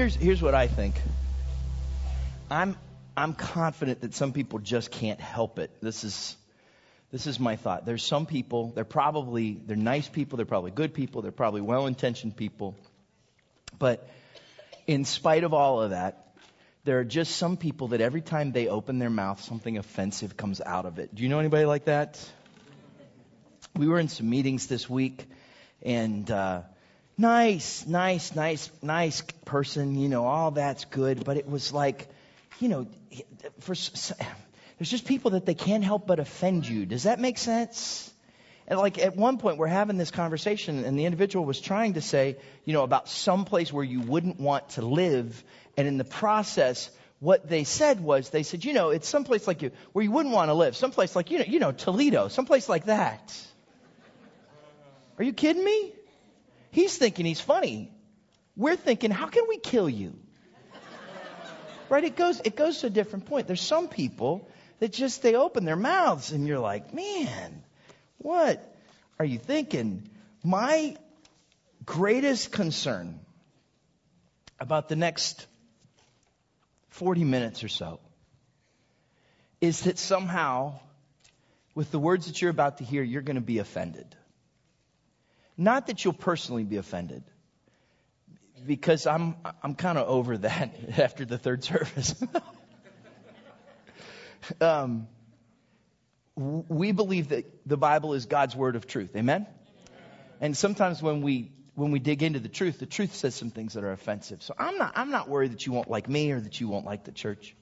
Here's here's what I think. I'm I'm confident that some people just can't help it. This is this is my thought. There's some people, they're probably they're nice people, they're probably good people, they're probably well-intentioned people. But in spite of all of that, there are just some people that every time they open their mouth, something offensive comes out of it. Do you know anybody like that? We were in some meetings this week, and uh, nice, nice, nice, nice person, you know, all that's good, but it was like, you know, for there's just people that they can't help but offend you. Does that make sense? And like at one point we're having this conversation and the individual was trying to say, you know, about some place where you wouldn't want to live. And in the process, what they said was, they said, you know, it's someplace like you, where you wouldn't want to live. Someplace like, you know, you know, Toledo, someplace like that. Are you kidding me? He's thinking he's funny. We're thinking, how can we kill you? Right? It goes, it goes to a different point. There's some people that just they open their mouths and you're like, man, what are you thinking? My greatest concern about the next 40 minutes or so is that somehow, with the words that you're about to hear, you're going to be offended. Not that you'll personally be offended, because I'm, I'm kind of over that after the third service. um, we believe that the Bible is God's word of truth. Amen? And sometimes when we when we dig into the truth, the truth says some things that are offensive. So I'm not I'm not worried that you won't like me or that you won't like the church.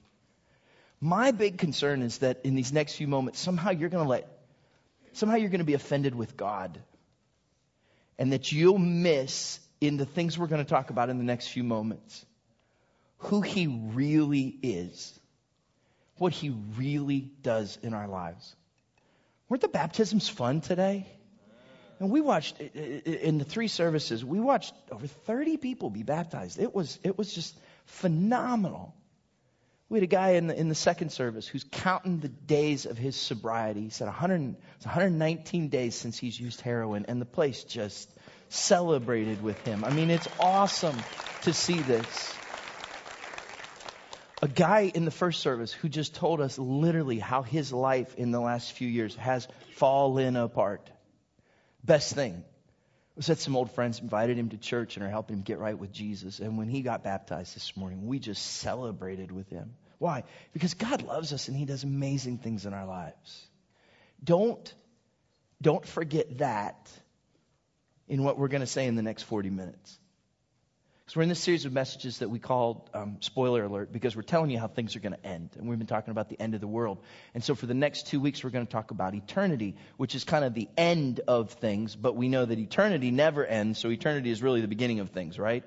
My big concern is that in these next few moments, somehow you're going to let somehow you're going to be offended with God. And that you'll miss in the things we're going to talk about in the next few moments who he really is what he really does in our lives. Weren't the baptisms fun today? And we watched in the three services, we watched over 30 people be baptized. It was, it was just phenomenal. We had a guy in the, in the second service who's counting the days of his sobriety. He said 100, it's 119 days since he's used heroin, and the place just celebrated with him. I mean, it's awesome to see this a guy in the first service who just told us literally how his life in the last few years has fallen apart. Best thing was some old friends invited him to church and are helping him get right with Jesus. And when he got baptized this morning, we just celebrated with him. Why? Because God loves us and he does amazing things in our lives. Don't, don't forget that in what we're going to say in the next 40 minutes. So we're in this series of messages that we call um, spoiler alert because we're telling you how things are going to end. And we've been talking about the end of the world. And so for the next two weeks, we're going to talk about eternity, which is kind of the end of things. But we know that eternity never ends. So eternity is really the beginning of things, right?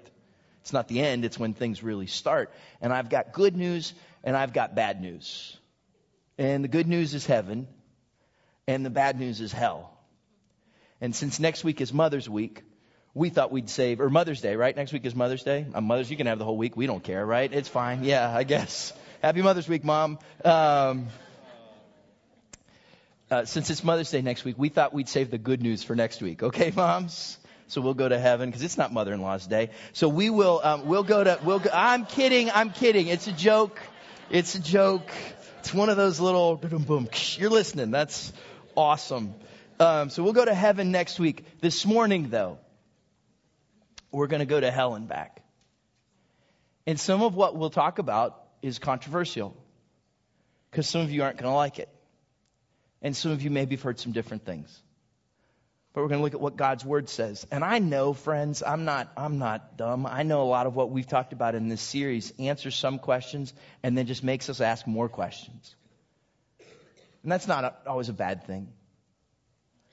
It's not the end, it's when things really start. And I've got good news and I've got bad news. And the good news is heaven, and the bad news is hell. And since next week is Mother's Week, we thought we'd save, or Mother's Day, right? Next week is Mother's Day. On Mother's, you can have the whole week. We don't care, right? It's fine. Yeah, I guess. Happy Mother's Week, Mom. Um, uh, since it's Mother's Day next week, we thought we'd save the good news for next week. Okay, moms? So we'll go to heaven because it's not mother-in-law's day. So we will, um, we'll go to, we'll go, I'm kidding, I'm kidding. It's a joke. It's a joke. It's one of those little, boom, boom. You're listening. That's awesome. Um, so we'll go to heaven next week. This morning, though, we're going to go to hell and back. And some of what we'll talk about is controversial because some of you aren't going to like it. And some of you maybe have heard some different things. But we're going to look at what God's word says. And I know, friends, I'm not, I'm not dumb. I know a lot of what we've talked about in this series answers some questions and then just makes us ask more questions. And that's not always a bad thing.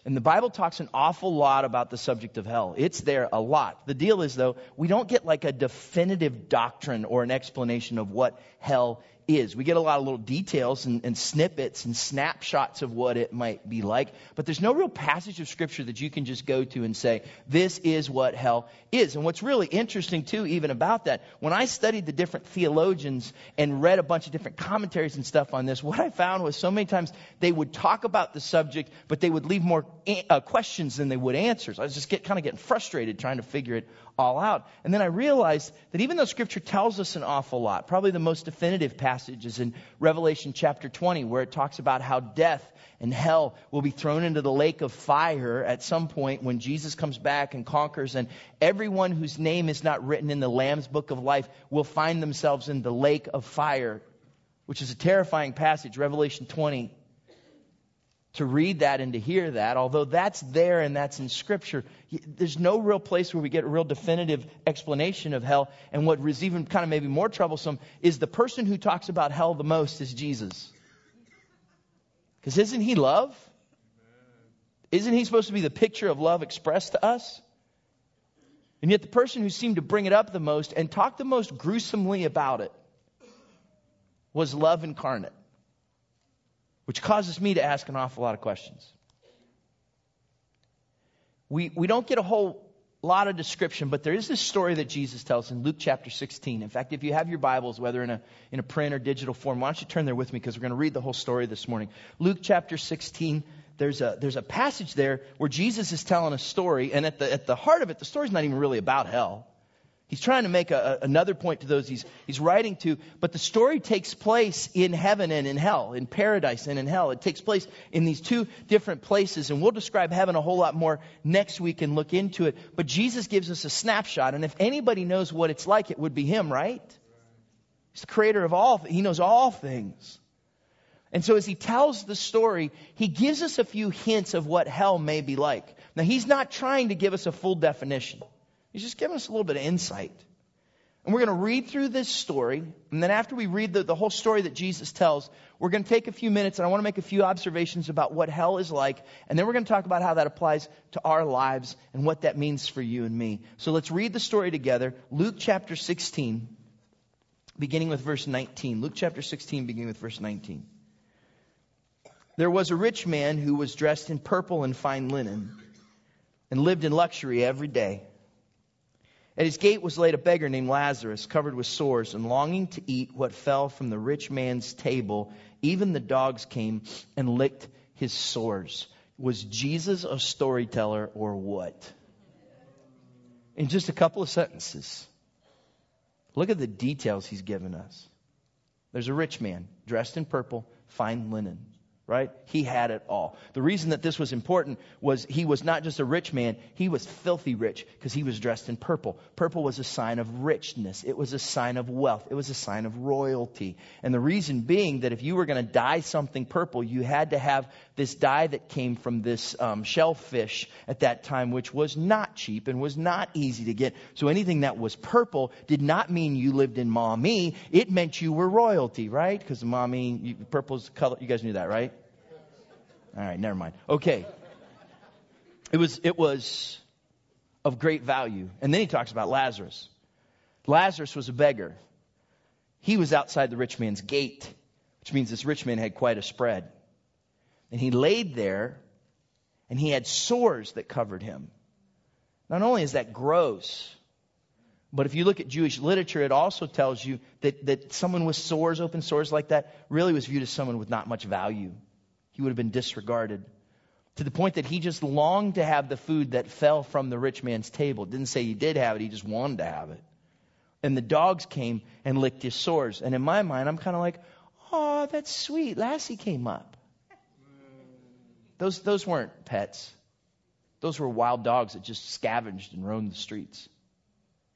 And the Bible talks an awful lot about the subject of hell. It's there a lot. The deal is, though, we don't get like a definitive doctrine or an explanation of what hell is. We get a lot of little details and, and, snippets and snapshots of what it might be like, but there's no real passage of scripture that you can just go to and say, this is what hell is. And what's really interesting too, even about that, when I studied the different theologians and read a bunch of different commentaries and stuff on this, what I found was so many times they would talk about the subject, but they would leave more uh, questions than they would answers. I was just get, kind of getting frustrated trying to figure it all out. And then I realized that even though scripture tells us an awful lot, probably the most definitive passage is in Revelation chapter 20, where it talks about how death and hell will be thrown into the lake of fire at some point when Jesus comes back and conquers, and everyone whose name is not written in the Lamb's book of life will find themselves in the lake of fire, which is a terrifying passage, Revelation 20 to read that and to hear that, although that's there and that's in Scripture, there's no real place where we get a real definitive explanation of hell. And what is even kind of maybe more troublesome is the person who talks about hell the most is Jesus. Because isn't he love? Isn't he supposed to be the picture of love expressed to us? And yet, the person who seemed to bring it up the most and talk the most gruesomely about it was love incarnate which causes me to ask an awful lot of questions. We, we don't get a whole lot of description, but there is this story that Jesus tells in Luke chapter 16. In fact, if you have your Bibles, whether in a, in a print or digital form, why don't you turn there with me because we're going to read the whole story this morning. Luke chapter 16, there's a, there's a passage there where Jesus is telling a story, and at the, at the heart of it, the story's not even really about hell. He's trying to make a, another point to those he's, he's writing to, but the story takes place in heaven and in hell, in paradise and in hell. It takes place in these two different places, and we'll describe heaven a whole lot more next week and look into it. But Jesus gives us a snapshot, and if anybody knows what it's like, it would be him, right? He's the creator of all, he knows all things. And so as he tells the story, he gives us a few hints of what hell may be like. Now, he's not trying to give us a full definition. He's just giving us a little bit of insight. And we're going to read through this story. And then after we read the, the whole story that Jesus tells, we're going to take a few minutes and I want to make a few observations about what hell is like. And then we're going to talk about how that applies to our lives and what that means for you and me. So let's read the story together. Luke chapter 16, beginning with verse 19. Luke chapter 16, beginning with verse 19. There was a rich man who was dressed in purple and fine linen and lived in luxury every day. At his gate was laid a beggar named Lazarus, covered with sores and longing to eat what fell from the rich man's table. Even the dogs came and licked his sores. Was Jesus a storyteller or what? In just a couple of sentences, look at the details he's given us. There's a rich man dressed in purple, fine linen right? He had it all. The reason that this was important was he was not just a rich man, he was filthy rich because he was dressed in purple. Purple was a sign of richness, it was a sign of wealth, it was a sign of royalty. And the reason being that if you were going to dye something purple, you had to have this dye that came from this um, shellfish at that time, which was not cheap and was not easy to get. So anything that was purple did not mean you lived in Maumee, it meant you were royalty, right? Because Maumee, purple's color, you guys knew that, right? All right, never mind. Okay. It was, it was of great value. And then he talks about Lazarus. Lazarus was a beggar. He was outside the rich man's gate, which means this rich man had quite a spread. And he laid there, and he had sores that covered him. Not only is that gross, but if you look at Jewish literature, it also tells you that, that someone with sores, open sores like that, really was viewed as someone with not much value he would have been disregarded. To the point that he just longed to have the food that fell from the rich man's table. Didn't say he did have it, he just wanted to have it. And the dogs came and licked his sores. And in my mind, I'm kind of like, oh, that's sweet. Lassie came up. Those, those weren't pets. Those were wild dogs that just scavenged and roamed the streets.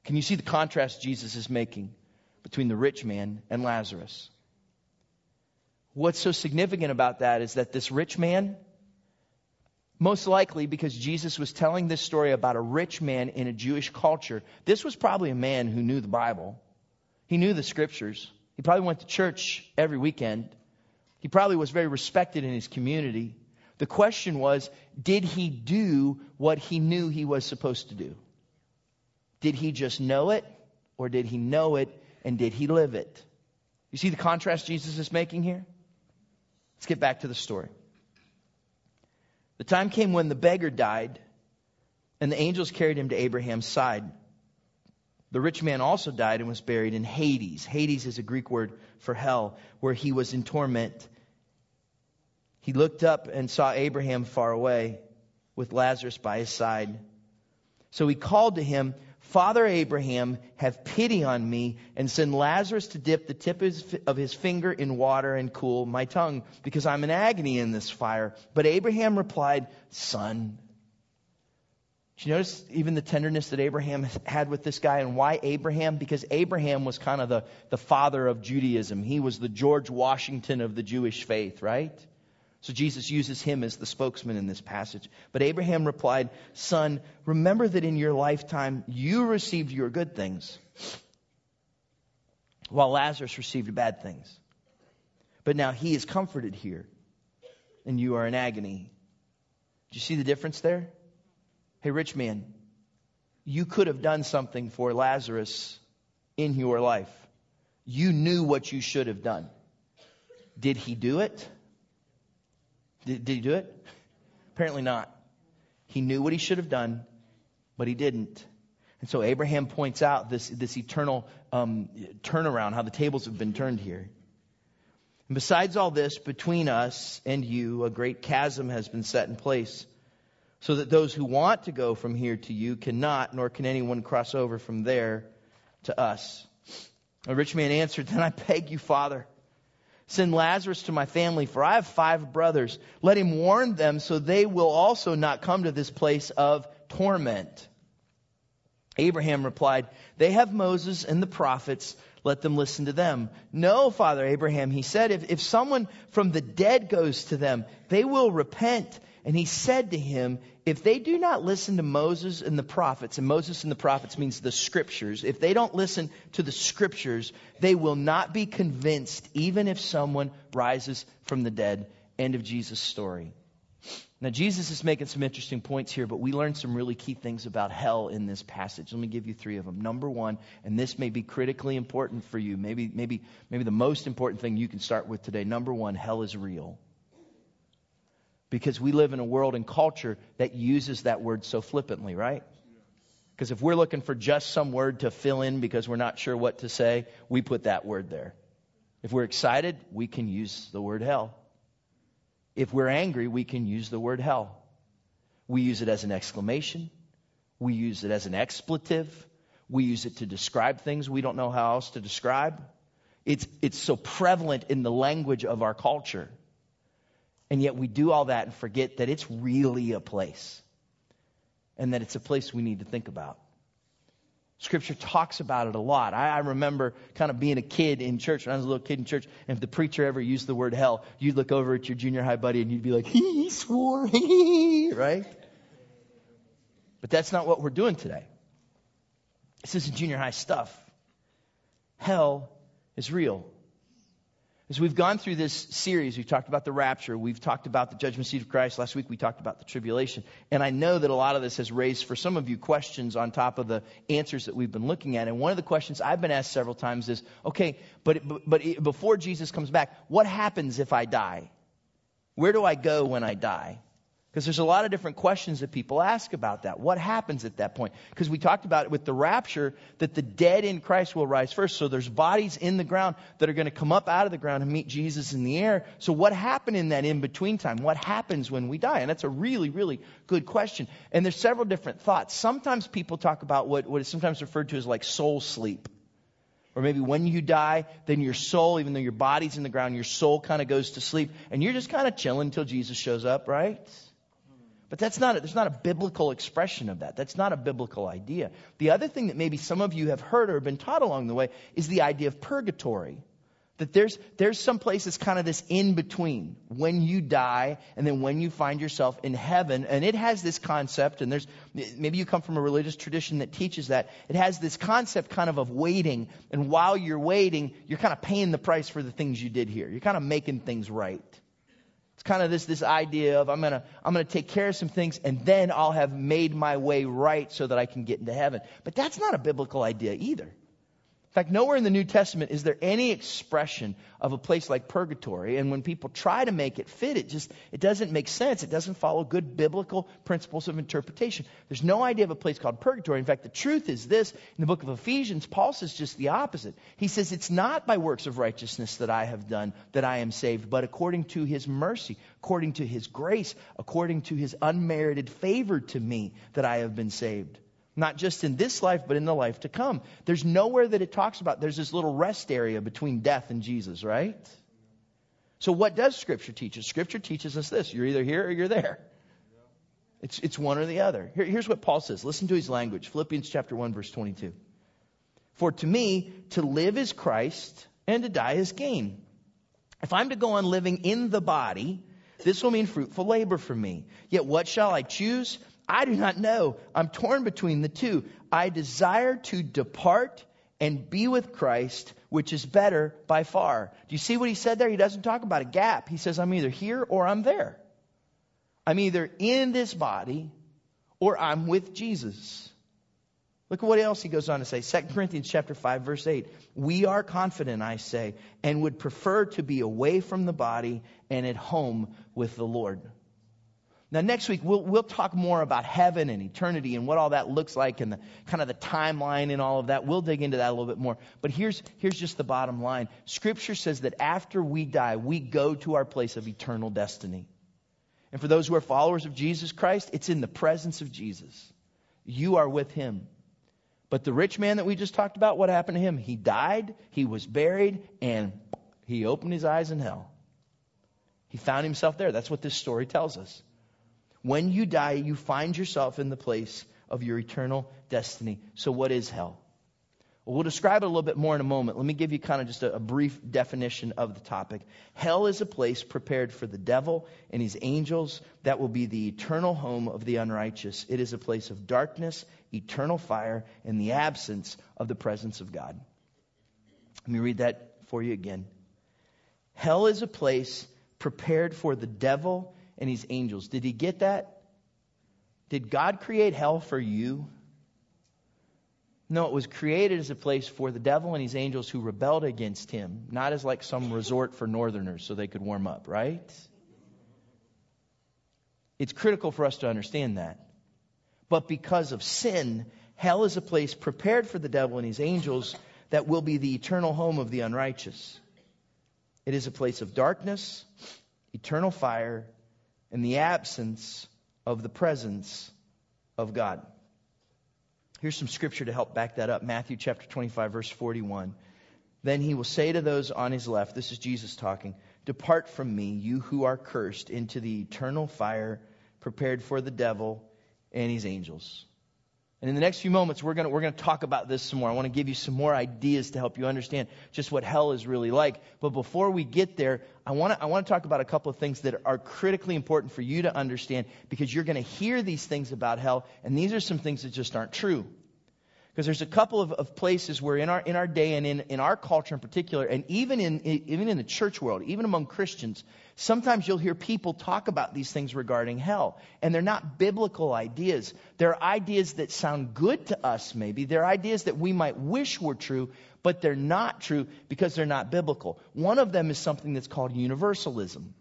Can you see the contrast Jesus is making between the rich man and Lazarus? What's so significant about that is that this rich man, most likely because Jesus was telling this story about a rich man in a Jewish culture, this was probably a man who knew the Bible. He knew the scriptures. He probably went to church every weekend. He probably was very respected in his community. The question was, did he do what he knew he was supposed to do? Did he just know it, or did he know it and did he live it? You see the contrast Jesus is making here? Let's get back to the story. The time came when the beggar died, and the angels carried him to Abraham's side. The rich man also died and was buried in Hades. Hades is a Greek word for hell, where he was in torment. He looked up and saw Abraham far away with Lazarus by his side. So he called to him, Father Abraham, have pity on me and send Lazarus to dip the tip of his finger in water and cool my tongue, because I'm in agony in this fire. But Abraham replied, Son, do you notice even the tenderness that Abraham had with this guy and why Abraham? Because Abraham was kind of the, the father of Judaism. He was the George Washington of the Jewish faith, right? So Jesus uses him as the spokesman in this passage. But Abraham replied, Son, remember that in your lifetime you received your good things, while Lazarus received bad things. But now he is comforted here, and you are in agony. Do you see the difference there? Hey, rich man, you could have done something for Lazarus in your life. You knew what you should have done. Did he do it? Did, did he do it? Apparently not. He knew what he should have done, but he didn't. And so Abraham points out this, this eternal um, turnaround, how the tables have been turned here. And besides all this, between us and you, a great chasm has been set in place, so that those who want to go from here to you cannot, nor can anyone cross over from there to us. A rich man answered, Then I beg you, Father, Send Lazarus to my family, for I have five brothers. Let him warn them so they will also not come to this place of torment. Abraham replied, They have Moses and the prophets. Let them listen to them. No, Father Abraham, he said, if, if someone from the dead goes to them, they will repent. And he said to him, if they do not listen to Moses and the prophets, and Moses and the prophets means the scriptures, if they don't listen to the scriptures, they will not be convinced even if someone rises from the dead. End of Jesus' story. Now, Jesus is making some interesting points here, but we learned some really key things about hell in this passage. Let me give you three of them. Number one, and this may be critically important for you, maybe, maybe, maybe the most important thing you can start with today. Number one, hell is real because we live in a world and culture that uses that word so flippantly, right? Because if we're looking for just some word to fill in because we're not sure what to say, we put that word there. If we're excited, we can use the word hell. If we're angry, we can use the word hell. We use it as an exclamation. We use it as an expletive. We use it to describe things we don't know how else to describe. It's, it's so prevalent in the language of our culture. And yet we do all that and forget that it's really a place. And that it's a place we need to think about. Scripture talks about it a lot. I, I, remember kind of being a kid in church, when I was a little kid in church, and if the preacher ever used the word hell, you'd look over at your junior high buddy and you'd be like, he swore, right? But that's not what we're doing today. This isn't junior high stuff. Hell is real. As we've gone through this series, we've talked about the rapture, we've talked about the judgment seat of Christ. Last week we talked about the tribulation. And I know that a lot of this has raised for some of you questions on top of the answers that we've been looking at. And one of the questions I've been asked several times is, okay, but, but before Jesus comes back, what happens if I die? Where do I go when I die? Because there's a lot of different questions that people ask about that. What happens at that point? Because we talked about it with the rapture that the dead in Christ will rise first. So there's bodies in the ground that are going to come up out of the ground and meet Jesus in the air. So what happened in that in between time? What happens when we die? And that's a really, really good question. And there's several different thoughts. Sometimes people talk about what, what is sometimes referred to as like soul sleep. Or maybe when you die, then your soul, even though your body's in the ground, your soul kind of goes to sleep and you're just kind of chilling until Jesus shows up, right? But that's not, a, there's not a biblical expression of that. That's not a biblical idea. The other thing that maybe some of you have heard or been taught along the way is the idea of purgatory. That there's, there's some place that's kind of this in between when you die and then when you find yourself in heaven. And it has this concept, and there's, maybe you come from a religious tradition that teaches that. It has this concept kind of of waiting. And while you're waiting, you're kind of paying the price for the things you did here. You're kind of making things right kind of this, this idea of I'm going to I'm going to take care of some things and then I'll have made my way right so that I can get into heaven. But that's not a biblical idea either. In fact, nowhere in the New Testament is there any expression of a place like purgatory. And when people try to make it fit, it just it doesn't make sense. It doesn't follow good biblical principles of interpretation. There's no idea of a place called purgatory. In fact, the truth is this: in the book of Ephesians, Paul says just the opposite. He says it's not by works of righteousness that I have done that I am saved, but according to His mercy, according to His grace, according to His unmerited favor to me that I have been saved. Not just in this life, but in the life to come. There's nowhere that it talks about. There's this little rest area between death and Jesus, right? So what does Scripture teach us? Scripture teaches us this. You're either here or you're there. It's, it's one or the other. Here, here's what Paul says. Listen to his language. Philippians chapter 1, verse 22. For to me, to live is Christ, and to die is gain. If I'm to go on living in the body, this will mean fruitful labor for me. Yet what shall I choose? I do not know. I'm torn between the two. I desire to depart and be with Christ, which is better by far. Do you see what he said there? He doesn't talk about a gap. He says, I'm either here or I'm there. I'm either in this body or I'm with Jesus. Look at what else he goes on to say. 2 Corinthians chapter 5 verse 8. We are confident, I say, and would prefer to be away from the body and at home with the Lord. Now, next week, we'll, we'll talk more about heaven and eternity and what all that looks like and the kind of the timeline and all of that. We'll dig into that a little bit more. But here's, here's just the bottom line Scripture says that after we die, we go to our place of eternal destiny. And for those who are followers of Jesus Christ, it's in the presence of Jesus. You are with Him. But the rich man that we just talked about, what happened to him? He died, he was buried, and he opened his eyes in hell. He found himself there. That's what this story tells us. When you die, you find yourself in the place of your eternal destiny. So, what is hell? Well, describe it a little bit more in a moment. Let me give you kind of just a, a, brief definition of the topic. Hell is a place prepared for the devil and his angels that will be the eternal home of the unrighteous. It is a place of darkness, eternal fire, and the absence of the presence of God. Let me read that for you again. Hell is a place prepared for the devil and his angels. Did he get that? Did God create hell for you? No, it was created as a place for the devil and his angels who rebelled against him, not as like some resort for northerners so they could warm up, right? It's critical for us to understand that. But because of sin, hell is a place prepared for the devil and his angels that will be the eternal home of the unrighteous. It is a place of darkness, eternal fire, and the absence of the presence of God. Here's some scripture to help back that up. Matthew chapter 25 verse 41. Then he will say to those on his left, this is Jesus talking, Depart from me, you who are cursed, into the eternal fire prepared for the devil and his angels. And in the next few moments, we're going we're going to talk about this some more. I want to give you some more ideas to help you understand just what hell is really like. But before we get there, I want to, I want to talk about a couple of things that are critically important for you to understand because you're going to hear these things about hell, and these are some things that just aren't true. Because there's a couple of, of places where in our, in our day and in, in our culture in particular, and even in, even in the church world, even among Christians, sometimes you'll hear people talk about these things regarding hell. And they're not biblical ideas. They're ideas that sound good to us, maybe. They're ideas that we might wish were true, but they're not true because they're not biblical. One of them is something that's called universalism.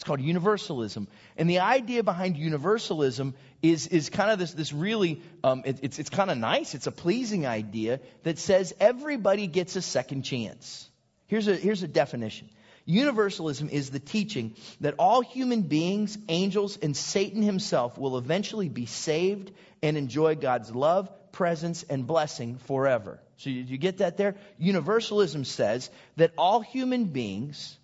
It's called universalism. And the idea behind universalism is, is kind of this, this really, um, it, it's, it's kind of nice. It's a pleasing idea that says everybody gets a second chance. Here's a, here's a definition. Universalism is the teaching that all human beings, angels, and Satan himself will eventually be saved and enjoy God's love, presence, and blessing forever. So you, you get that there? Universalism says that all human beings,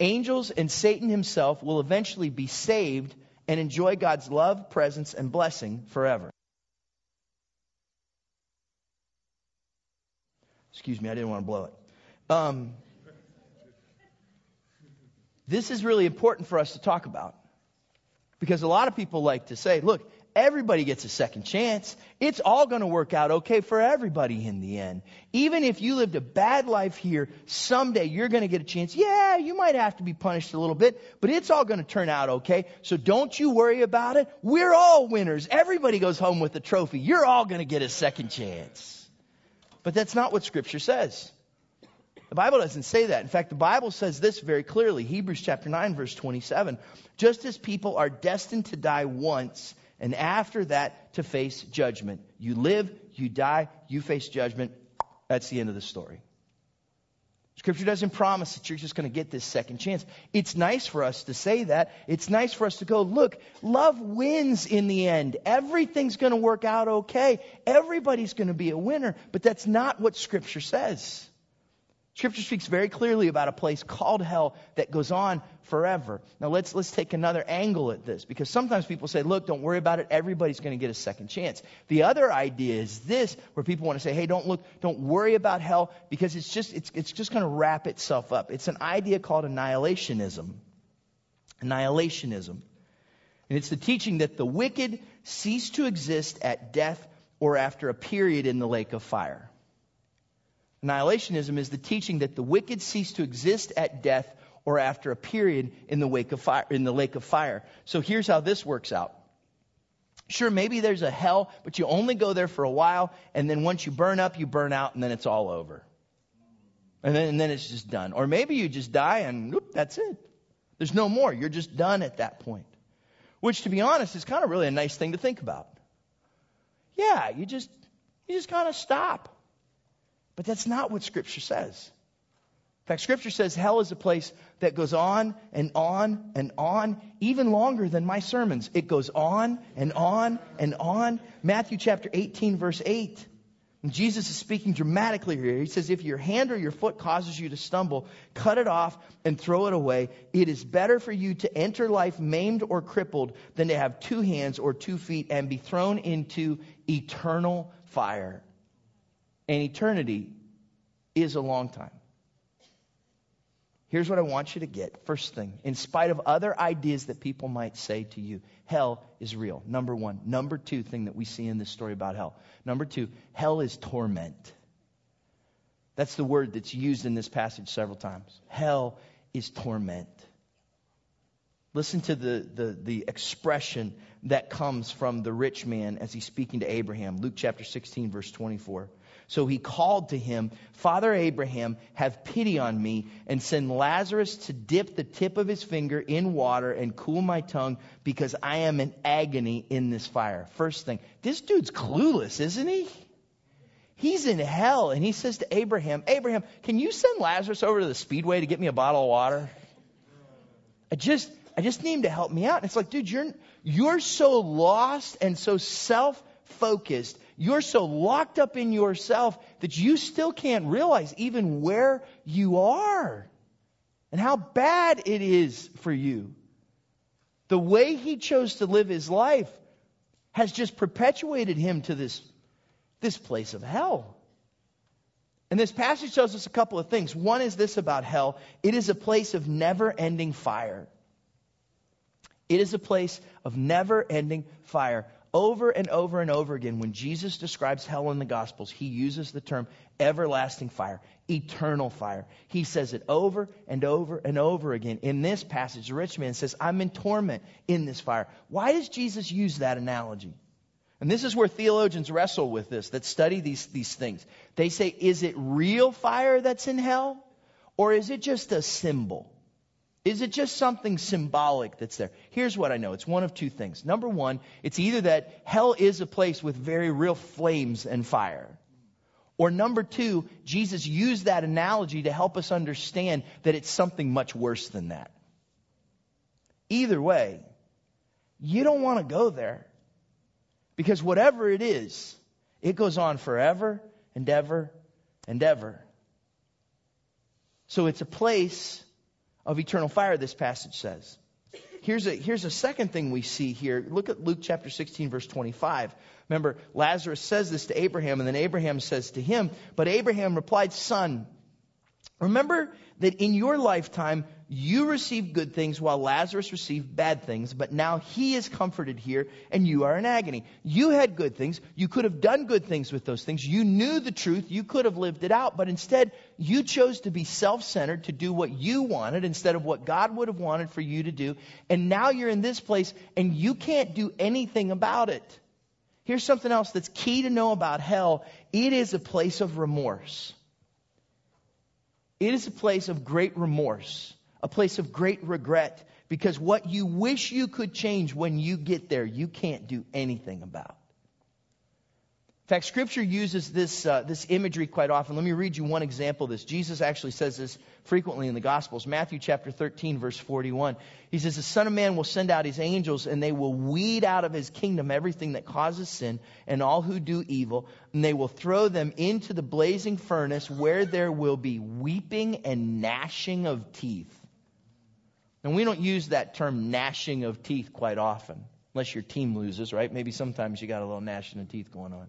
angels and Satan himself will eventually be saved and enjoy God's love, presence, and blessing forever. Excuse me, I didn't want to blow it. Um, this is really important for us to talk about because a lot of people like to say, look, Everybody gets a second chance. It's all going to work out okay for everybody in the end. Even if you lived a bad life here, someday you're going to get a chance. Yeah, you might have to be punished a little bit, but it's all going to turn out okay. So don't you worry about it. We're all winners. Everybody goes home with a trophy. You're all going to get a second chance. But that's not what scripture says. The Bible doesn't say that. In fact, the Bible says this very clearly. Hebrews chapter 9 verse 27. Just as people are destined to die once and after that to face judgment. You live, you die, you face judgment. That's the end of the story. Scripture doesn't promise that you're just going to get this second chance. It's nice for us to say that. It's nice for us to go, look, love wins in the end. Everything's going to work out okay. Everybody's going to be a winner. But that's not what Scripture says. Scripture speaks very clearly about a place called hell that goes on forever. Now let's let's take another angle at this because sometimes people say, "Look, don't worry about it. Everybody's going to get a second chance." The other idea is this, where people want to say, "Hey, don't look, don't worry about hell because it's just it's it's just going to wrap itself up." It's an idea called annihilationism. Annihilationism. And it's the teaching that the wicked cease to exist at death or after a period in the lake of fire. Annihilationism is the teaching that the wicked cease to exist at death or after a period in the wake of fire, in the lake of fire. So here's how this works out. Sure, maybe there's a hell, but you only go there for a while, and then once you burn up, you burn out, and then it's all over. And then, and then it's just done. Or maybe you just die and whoop, that's it. There's no more. You're just done at that point. Which, to be honest, is kind of really a nice thing to think about. Yeah, you just, you just kind of stop. But that's not what Scripture says. In fact, Scripture says hell is a place that goes on and on and on, even longer than my sermons. It goes on and on and on. Matthew chapter 18, verse 8. And Jesus is speaking dramatically here. He says, If your hand or your foot causes you to stumble, cut it off and throw it away. It is better for you to enter life maimed or crippled than to have two hands or two feet and be thrown into eternal fire. And eternity is a long time. Here's what I want you to get. First thing, in spite of other ideas that people might say to you, hell is real. Number one. Number two thing that we see in this story about hell. Number two, hell is torment. That's the word that's used in this passage several times. Hell is torment. Listen to the, the, the expression that comes from the rich man as he's speaking to Abraham. Luke chapter 16, verse 24. So he called to him, Father Abraham, have pity on me and send Lazarus to dip the tip of his finger in water and cool my tongue because I am in agony in this fire. First thing, this dude's clueless, isn't he? He's in hell and he says to Abraham, Abraham, can you send Lazarus over to the speedway to get me a bottle of water? I just, I just need him to help me out. And it's like, dude, you're, you're so lost and so self focused you're so locked up in yourself that you still can't realize even where you are and how bad it is for you. The way he chose to live his life has just perpetuated him to this, this place of hell. And this passage tells us a couple of things. One is this about hell it is a place of never ending fire. It is a place of never ending fire. Over and over and over again, when Jesus describes hell in the Gospels, he uses the term everlasting fire, eternal fire. He says it over and over and over again. In this passage, the rich man says, I'm in torment in this fire. Why does Jesus use that analogy? And this is where theologians wrestle with this, that study these, these things. They say, is it real fire that's in hell? Or is it just a symbol? Is it just something symbolic that's there? Here's what I know it's one of two things. Number one, it's either that hell is a place with very real flames and fire. Or number two, Jesus used that analogy to help us understand that it's something much worse than that. Either way, you don't want to go there. Because whatever it is, it goes on forever and ever and ever. So it's a place of eternal fire, this passage says. Here's a, here's a second thing we see here. Look at Luke chapter 16, verse 25. Remember, Lazarus says this to Abraham, and then Abraham says to him, But Abraham replied, Son, remember that in your lifetime you received good things while Lazarus received bad things, but now he is comforted here and you are in agony. You had good things. You could have done good things with those things. You knew the truth. You could have lived it out, but instead you chose to be self-centered, to do what you wanted instead of what God would have wanted for you to do. And now you're in this place and you can't do anything about it. Here's something else that's key to know about hell. It is a place of remorse. It is a place of great remorse a place of great regret because what you wish you could change when you get there, you can't do anything about. In fact, Scripture uses this, uh, this imagery quite often. Let me read you one example of this. Jesus actually says this frequently in the Gospels. Matthew chapter 13, verse 41. He says, The Son of Man will send out his angels, and they will weed out of his kingdom everything that causes sin and all who do evil, and they will throw them into the blazing furnace where there will be weeping and gnashing of teeth. And we don't use that term gnashing of teeth quite often, unless your team loses, right? Maybe sometimes you got a little gnashing of teeth going on.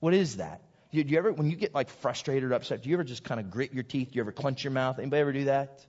What is that? Do you ever, when you get like frustrated or upset, do you ever just kind of grit your teeth? Do you ever clench your mouth? Anybody ever do that?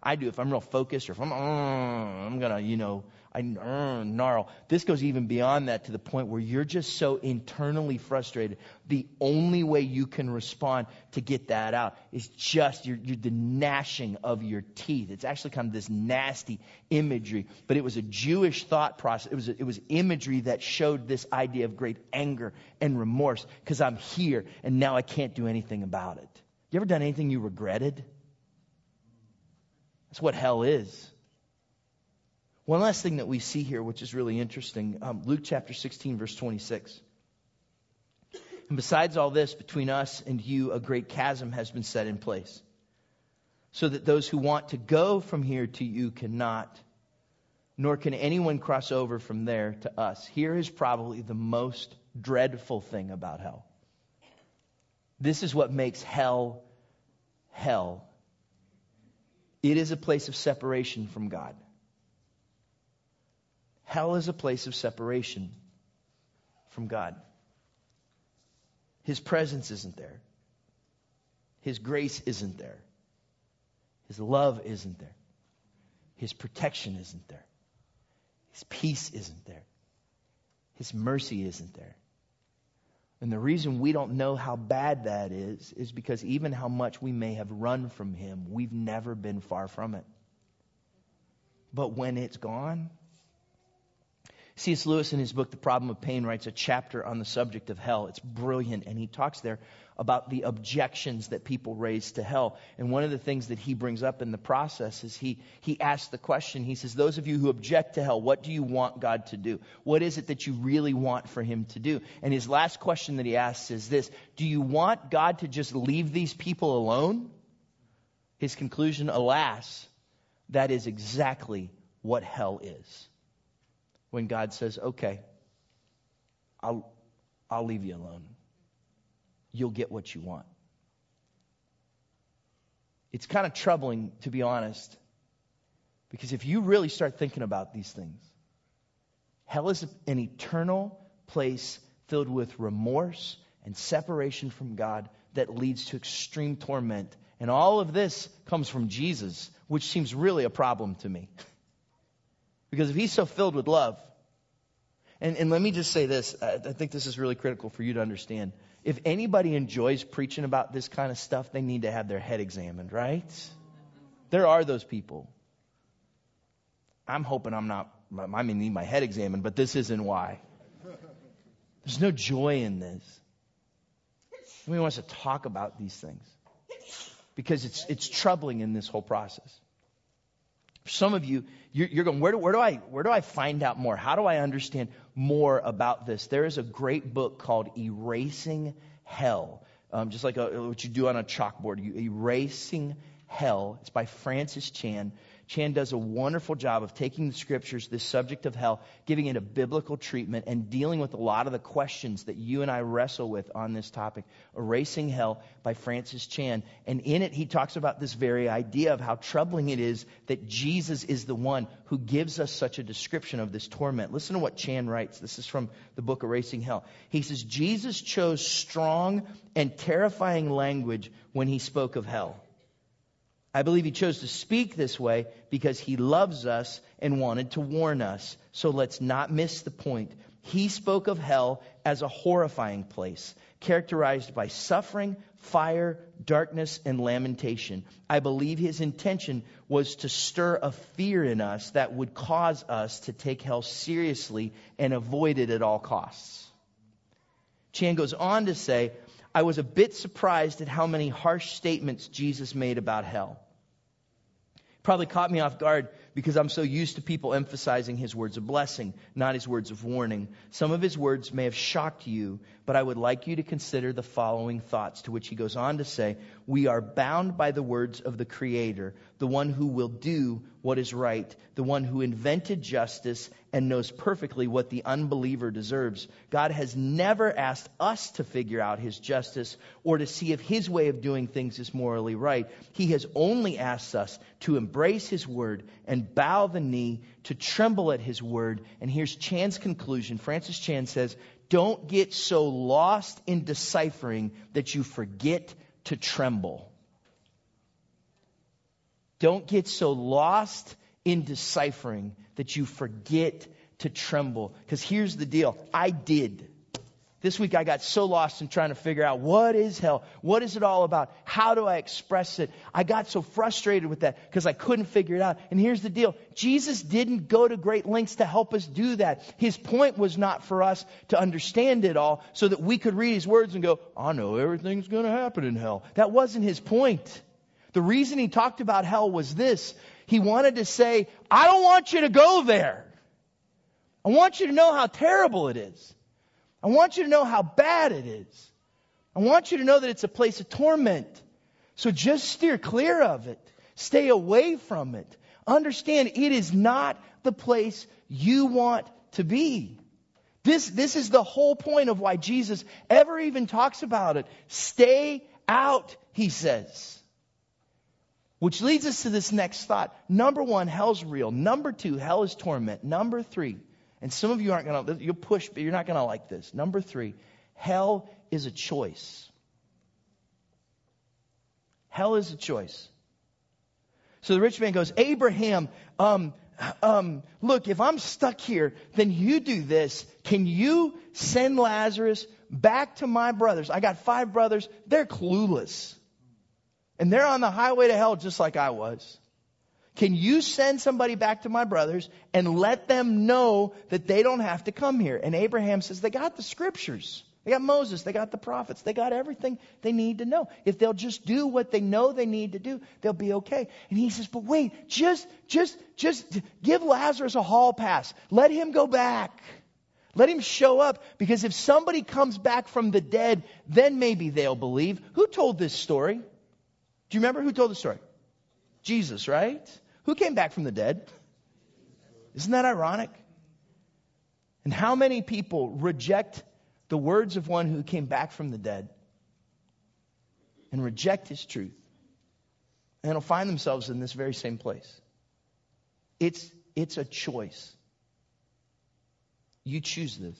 I do. If I'm real focused or if I'm, uh, I'm gonna, you know, I uh, gnarl. This goes even beyond that to the point where you're just so internally frustrated. The only way you can respond to get that out is just you're, you're the gnashing of your teeth. It's actually kind of this nasty imagery, but it was a Jewish thought process. It was, it was imagery that showed this idea of great anger and remorse because I'm here and now I can't do anything about it. You ever done anything you regretted? That's what hell is. One last thing that we see here, which is really interesting um, Luke chapter 16, verse 26. And besides all this, between us and you, a great chasm has been set in place, so that those who want to go from here to you cannot, nor can anyone cross over from there to us. Here is probably the most dreadful thing about hell. This is what makes hell hell. It is a place of separation from God. Hell is a place of separation from God. His presence isn't there. His grace isn't there. His love isn't there. His protection isn't there. His peace isn't there. His mercy isn't there. And the reason we don't know how bad that is, is because even how much we may have run from Him, we've never been far from it. But when it's gone, C.S. Lewis, in his book, The Problem of Pain, writes a chapter on the subject of hell. It's brilliant, and he talks there about the objections that people raise to hell. And one of the things that he brings up in the process is he, he asks the question, he says, Those of you who object to hell, what do you want God to do? What is it that you really want for him to do? And his last question that he asks is this Do you want God to just leave these people alone? His conclusion, alas, that is exactly what hell is when God says, okay, I'll, I'll leave you alone. You'll get what you want. It's kind of troubling, to be honest, because if you really start thinking about these things, hell is an eternal place filled with remorse and separation from God that leads to extreme torment. And all of this comes from Jesus, which seems really a problem to me. Because if he's so filled with love, and, and let me just say this, I, I think this is really critical for you to understand. If anybody enjoys preaching about this kind of stuff, they need to have their head examined, right? There are those people. I'm hoping I'm not, I may need my head examined, but this isn't why. There's no joy in this. Nobody wants to talk about these things because it's, it's troubling in this whole process some of you, you're, you're going, where do, where, do I, where do I find out more? How do I understand more about this? There is a great book called Erasing Hell. Um, just like a, what you do on a chalkboard, you, Erasing Hell. It's by Francis Chan. Chan does a wonderful job of taking the scriptures, this subject of hell, giving it a biblical treatment, and dealing with a lot of the questions that you and I wrestle with on this topic. Erasing Hell by Francis Chan. And in it, he talks about this very idea of how troubling it is that Jesus is the one who gives us such a description of this torment. Listen to what Chan writes. This is from the book Erasing Hell. He says, Jesus chose strong and terrifying language when he spoke of hell. I believe he chose to speak this way because he loves us and wanted to warn us. So let's not miss the point. He spoke of hell as a horrifying place, characterized by suffering, fire, darkness, and lamentation. I believe his intention was to stir a fear in us that would cause us to take hell seriously and avoid it at all costs. Chan goes on to say, I was a bit surprised at how many harsh statements Jesus made about hell probably caught me off guard because I'm so used to people emphasizing his words of blessing, not his words of warning. Some of his words may have shocked you, but I would like you to consider the following thoughts, to which he goes on to say, We are bound by the words of the Creator, the one who will do what is right, the one who invented justice and knows perfectly what the unbeliever deserves. God has never asked us to figure out his justice or to see if his way of doing things is morally right. He has only asked us to embrace his word and bow the knee, to tremble at his word. And here's Chan's conclusion. Francis Chan says, Don't get so lost in deciphering that you forget to tremble. Don't get so lost in deciphering that you forget to tremble. Because here's the deal I did. This week I got so lost in trying to figure out what is hell? What is it all about? How do I express it? I got so frustrated with that because I couldn't figure it out. And here's the deal. Jesus didn't go to great lengths to help us do that. His point was not for us to understand it all so that we could read his words and go, I know everything's going to happen in hell. That wasn't his point. The reason he talked about hell was this. He wanted to say, I don't want you to go there. I want you to know how terrible it is. I want you to know how bad it is. I want you to know that it's a place of torment. So just steer clear of it. Stay away from it. Understand it is not the place you want to be. This, this is the whole point of why Jesus ever even talks about it. Stay out, he says. Which leads us to this next thought. Number one, hell's real. Number two, hell is torment. Number three, and some of you aren't going to, you'll push, but you're not going to like this. Number three, hell is a choice. Hell is a choice. So the rich man goes, Abraham, um, um, look, if I'm stuck here, then you do this. Can you send Lazarus back to my brothers? I got five brothers. They're clueless. And they're on the highway to hell just like I was. Can you send somebody back to my brothers and let them know that they don't have to come here? And Abraham says, they got the scriptures. They got Moses. They got the prophets. They got everything they need to know. If they'll just do what they know they need to do, they'll be okay. And he says, but wait, just, just, just give Lazarus a hall pass. Let him go back. Let him show up because if somebody comes back from the dead, then maybe they'll believe. Who told this story? Do you remember who told the story? Jesus, right? Who came back from the dead? Isn't that ironic? And how many people reject the words of one who came back from the dead and reject his truth? And they'll find themselves in this very same place. It's, it's a choice. You choose this.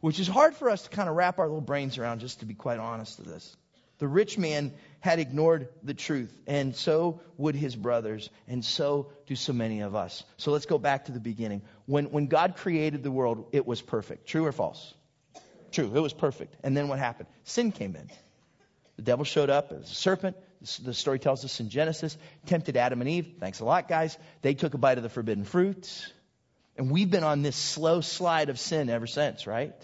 Which is hard for us to kind of wrap our little brains around, just to be quite honest with this. The rich man had ignored the truth, and so would his brothers, and so do so many of us. So let's go back to the beginning. When, when God created the world, it was perfect. True or false? True, it was perfect. And then what happened? Sin came in. The devil showed up as a serpent. The story tells us in Genesis, tempted Adam and Eve. Thanks a lot, guys. They took a bite of the forbidden fruit. And we've been on this slow slide of sin ever since, right?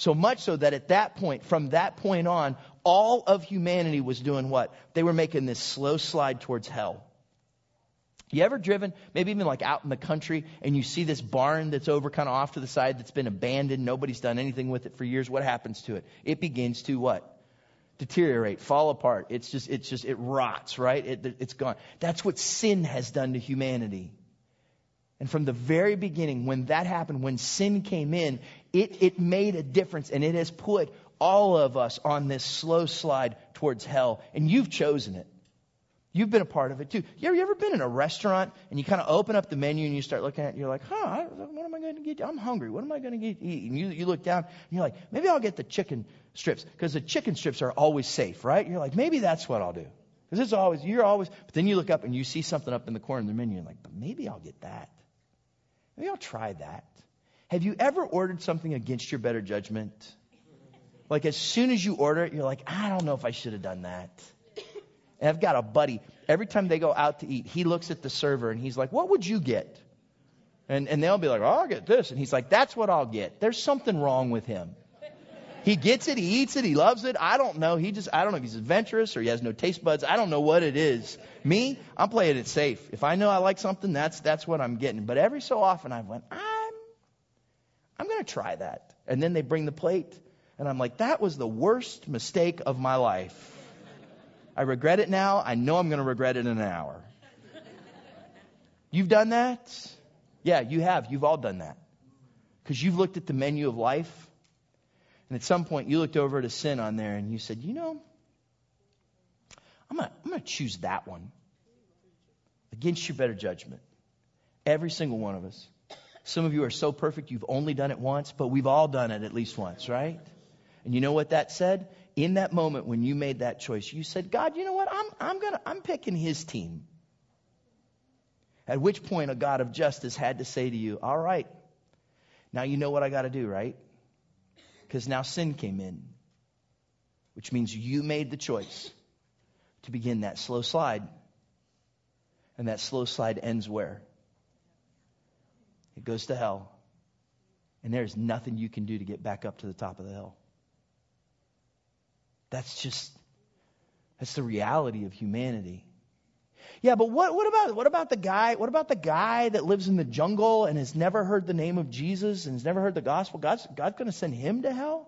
So much so that at that point, from that point on, all of humanity was doing what? They were making this slow slide towards hell. You ever driven, maybe even like out in the country, and you see this barn that's over kind of off to the side that's been abandoned, nobody's done anything with it for years? What happens to it? It begins to what? Deteriorate, fall apart. It's just, it's just, it rots, right? It, it's gone. That's what sin has done to humanity. And from the very beginning, when that happened, when sin came in, it, it made a difference and it has put all of us on this slow slide towards hell, and you've chosen it. You've been a part of it too. You ever, you ever been in a restaurant and you kind of open up the menu and you start looking at it, you're like, huh, what am I going to get? I'm hungry. What am I going to get eat? And you, you look down and you're like, maybe I'll get the chicken strips because the chicken strips are always safe, right? You're like, maybe that's what I'll do. Because it's always, you're always, but then you look up and you see something up in the corner of the menu and you're like, but maybe I'll get that. Maybe I'll try that. Have you ever ordered something against your better judgment? Like as soon as you order it, you're like, I don't know if I should have done that. And I've got a buddy, every time they go out to eat, he looks at the server and he's like, What would you get? And, and they'll be like, oh, I'll get this. And he's like, That's what I'll get. There's something wrong with him. He gets it, he eats it, he loves it. I don't know. He just, I don't know if he's adventurous or he has no taste buds. I don't know what it is. Me, I'm playing it safe. If I know I like something, that's, that's what I'm getting. But every so often I went, I'm, I'm going to try that. And then they bring the plate and I'm like, that was the worst mistake of my life. I regret it now. I know I'm going to regret it in an hour. You've done that? Yeah, you have. You've all done that. Because you've looked at the menu of life and at some point, you looked over at a sin on there and you said, You know, I'm going to I'm going to choose that one against your better judgment. Every single one of us. Some of you are so perfect, you've only done it once, but we've all done it at least once, right? And you know what that said? In that moment when you made that choice, you said, God, you know what? I'm, I'm, gonna, I'm picking his team. At which point, a God of justice had to say to you, All right, now you know what I got to do, right? Because now sin came in, which means you made the choice to begin that slow slide. And that slow slide ends where? It goes to hell. And there's nothing you can do to get back up to the top of the hill. That's just, that's the reality of humanity. Yeah, but what, what about what about the guy? What about the guy that lives in the jungle and has never heard the name of Jesus and has never heard the gospel? God's God going to send him to hell?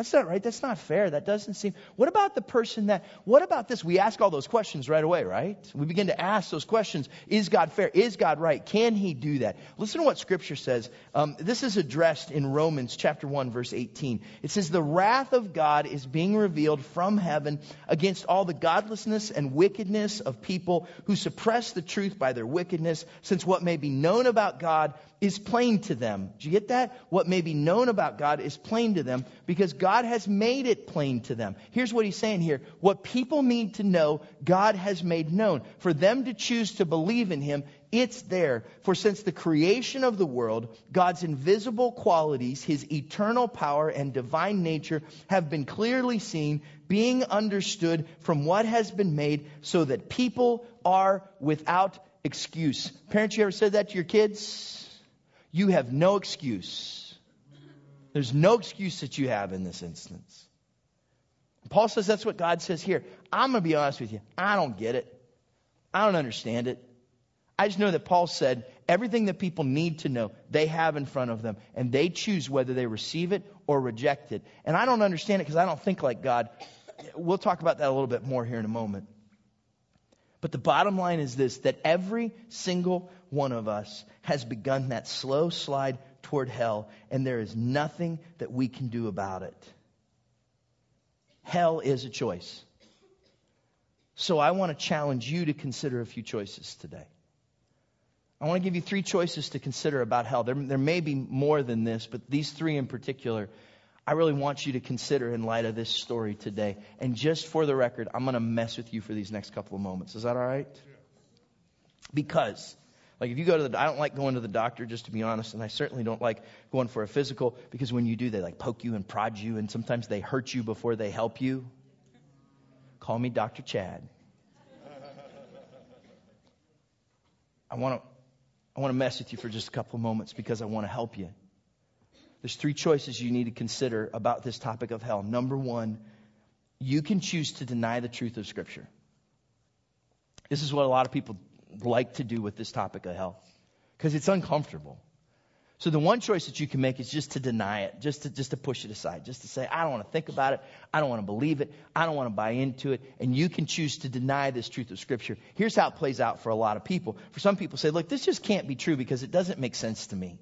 That's not right. That's not fair. That doesn't seem. What about the person that, what about this? We ask all those questions right away, right? We begin to ask those questions. Is God fair? Is God right? Can he do that? Listen to what scripture says. Um, this is addressed in Romans chapter 1 verse 18. It says, the wrath of God is being revealed from heaven against all the godlessness and wickedness of people who suppress the truth by their wickedness, since what may be known about God is plain to them. Do you get that? What may be known about God is plain to them because God has made it plain to them. Here's what he's saying here. What people need to know, God has made known. For them to choose to believe in him, it's there. For since the creation of the world, God's invisible qualities, his eternal power and divine nature have been clearly seen, being understood from what has been made, so that people are without excuse. Parents, you ever said that to your kids? you have no excuse. There's no excuse that you have in this instance. Paul says that's what God says here. I'm going to be honest with you. I don't get it. I don't understand it. I just know that Paul said everything that people need to know, they have in front of them, and they choose whether they receive it or reject it. And I don't understand it because I don't think like God. We'll talk about that a little bit more here in a moment. But the bottom line is this that every single one of us has begun that slow slide toward hell, and there is nothing that we can do about it. Hell is a choice. So I want to challenge you to consider a few choices today. I want to give you three choices to consider about hell. There, there may be more than this, but these three in particular I really want you to consider in light of this story today. And just for the record, I'm going to mess with you for these next couple of moments. Is that all right? Because, like, if you go to the, I don't like going to the doctor, just to be honest, and I certainly don't like going for a physical because when you do, they like poke you and prod you, and sometimes they hurt you before they help you. Call me Dr. Chad. I want to, I want to mess with you for just a couple of moments because I want to help you. There's three choices you need to consider about this topic of hell. Number one, you can choose to deny the truth of Scripture. This is what a lot of people like to do with this topic of hell because it's uncomfortable. So the one choice that you can make is just to deny it, just to just to push it aside, just to say I don't want to think about it, I don't want to believe it, I don't want to buy into it, and you can choose to deny this truth of scripture. Here's how it plays out for a lot of people. For some people say, look, this just can't be true because it doesn't make sense to me.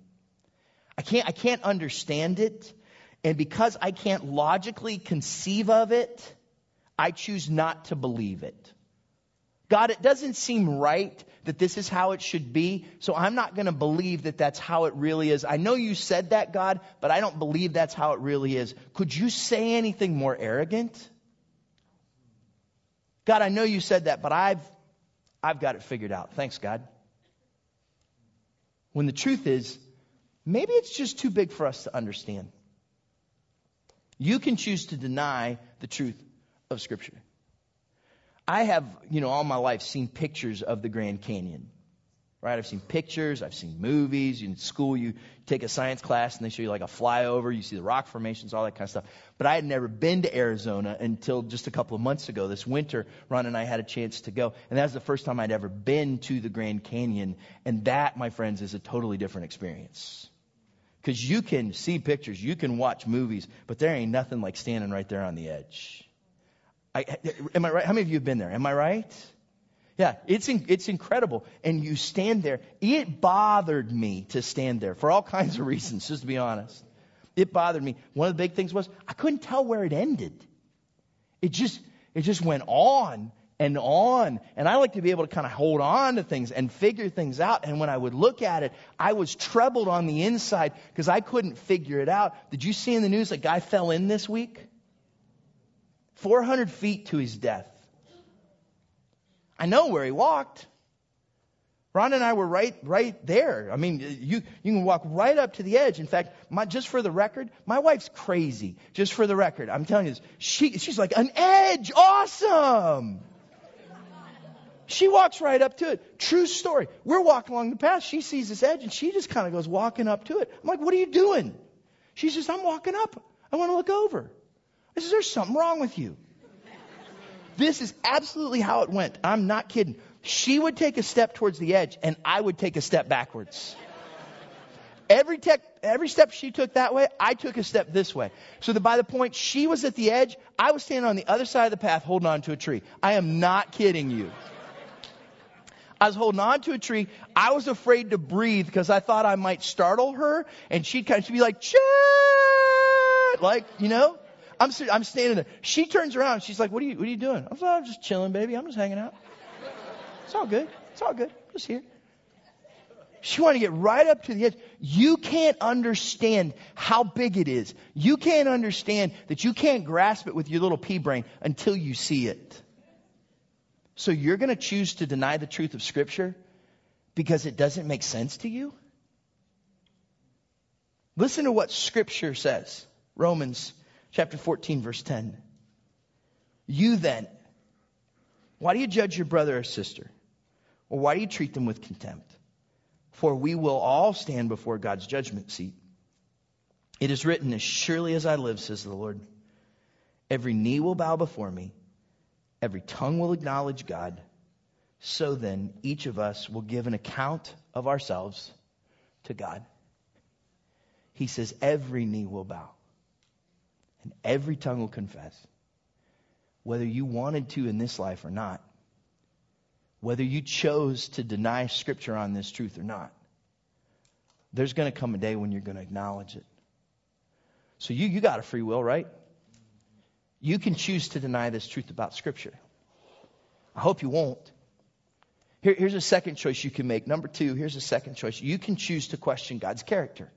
I can't, I can't understand it. And because I can't logically conceive of it, I choose not to believe it. God, it doesn't seem right that this is how it should be, so I'm not going to believe that that's how it really is. I know you said that, God, but I don't believe that's how it really is. Could you say anything more arrogant? God, I know you said that, but I've, I've got it figured out. Thanks, God. When the truth is, maybe it's just too big for us to understand. You can choose to deny the truth of Scripture. I have, you know, all my life seen pictures of the Grand Canyon. right? I've seen pictures, I've seen movies. In school, you take a science class and they show you like a flyover, you see the rock formations, all that kind of stuff. But I had never been to Arizona until just a couple of months ago. This winter, Ron and I had a chance to go. And that was the first time I'd ever been to the Grand Canyon. And that, my friends, is a totally different experience. Because you can see pictures, you can watch movies, but there ain't nothing like standing right there on the edge. I, am I right? How many of you have been there? Am I right? Yeah, it's, in, it's incredible. And you stand there. It bothered me to stand there for all kinds of reasons, just to be honest. It bothered me. One of the big things was I couldn't tell where it ended. It just, it just went on and on. And I like to be able to kind of hold on to things and figure things out. And when I would look at it, I was troubled on the inside because I couldn't figure it out. Did you see in the news a guy fell in this week? 400 feet to his death. I know where he walked. Ron and I were right, right there. I mean, you, you can walk right up to the edge. In fact, my, just for the record, my wife's crazy. Just for the record, I'm telling you this. She, she's like, an edge, awesome. She walks right up to it. True story. We're walking along the path. She sees this edge and she just kind of goes walking up to it. I'm like, what are you doing? She says, I'm walking up. I want to look over. I says, there's something wrong with you. This is absolutely how it went. I'm not kidding. She would take a step towards the edge and I would take a step backwards. Every, tech, every step she took that way, I took a step this way. So that by the point she was at the edge, I was standing on the other side of the path holding on to a tree. I am not kidding you. I was holding on to a tree. I was afraid to breathe because I thought I might startle her and she'd kind of she'd be like, Chad! like, you know? I'm, I'm standing there. She turns around. She's like, what are you, what are you doing? I'm, like, I'm just chilling, baby. I'm just hanging out. It's all good. It's all good. I'm Just here. She wanted to get right up to the edge. You can't understand how big it is. You can't understand that you can't grasp it with your little pea brain until you see it. So you're going to choose to deny the truth of Scripture because it doesn't make sense to you? Listen to what Scripture says. Romans chapter 14, verse 10. You then, why do you judge your brother or sister? Or why do you treat them with contempt? For we will all stand before God's judgment seat. It is written, As surely as I live, says the Lord, every knee will bow before me, every tongue will acknowledge God. So then, each of us will give an account of ourselves to God. He says, Every knee will bow and every tongue will confess, whether you wanted to in this life or not, whether you chose to deny Scripture on this truth or not, there's going to come a day when you're going to acknowledge it. So you, you got a free will, right? You can choose to deny this truth about Scripture. I hope you won't. Here, here's a second choice you can make. Number two, here's a second choice. You can choose to question God's character.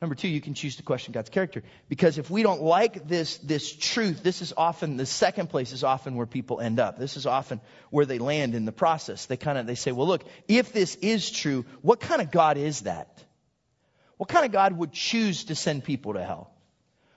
Number two, you can choose to question God's character. Because if we don't like this, this truth, this is often, the second place is often where people end up. This is often where they land in the process. They kind of, they say, well, look, if this is true, what kind of God is that? What kind of God would choose to send people to hell?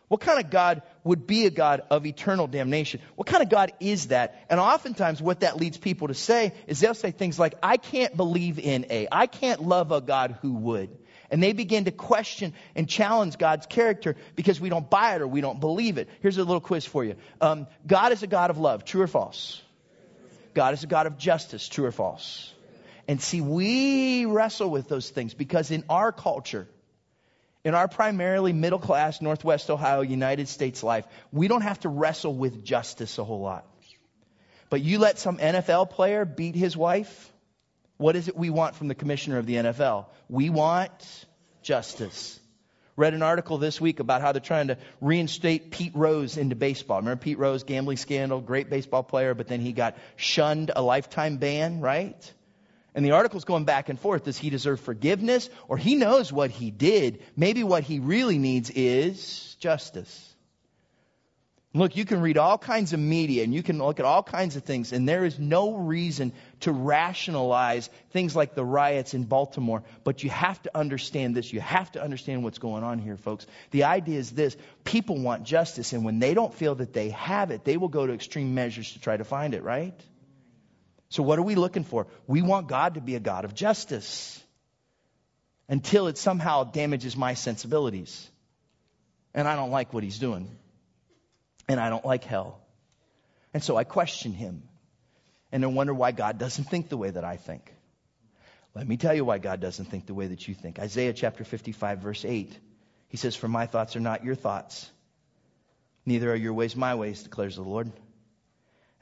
What kind of God would be a God of eternal damnation? What kind of God is that? And oftentimes what that leads people to say is they'll say things like, I can't believe in a, I can't love a God who would. And they begin to question and challenge God's character because we don't buy it or we don't believe it. Here's a little quiz for you. Um, God is a God of love. True or false? God is a God of justice. True or false? And see, we wrestle with those things because in our culture, in our primarily middle class, Northwest Ohio, United States life, we don't have to wrestle with justice a whole lot. But you let some NFL player beat his wife, what is it we want from the commissioner of the NFL? We want justice. Read an article this week about how they're trying to reinstate Pete Rose into baseball. Remember Pete Rose, gambling scandal, great baseball player, but then he got shunned a lifetime ban, right? And the article's going back and forth. Does he deserve forgiveness? Or he knows what he did. Maybe what he really needs is justice. Look, you can read all kinds of media and you can look at all kinds of things, and there is no reason to rationalize things like the riots in Baltimore. But you have to understand this. You have to understand what's going on here, folks. The idea is this people want justice, and when they don't feel that they have it, they will go to extreme measures to try to find it, right? So what are we looking for? We want God to be a God of justice until it somehow damages my sensibilities. And I don't like what he's doing. And I don't like hell. And so I question him. And I wonder why God doesn't think the way that I think. Let me tell you why God doesn't think the way that you think. Isaiah chapter 55, verse 8. He says, For my thoughts are not your thoughts, neither are your ways my ways, declares the Lord.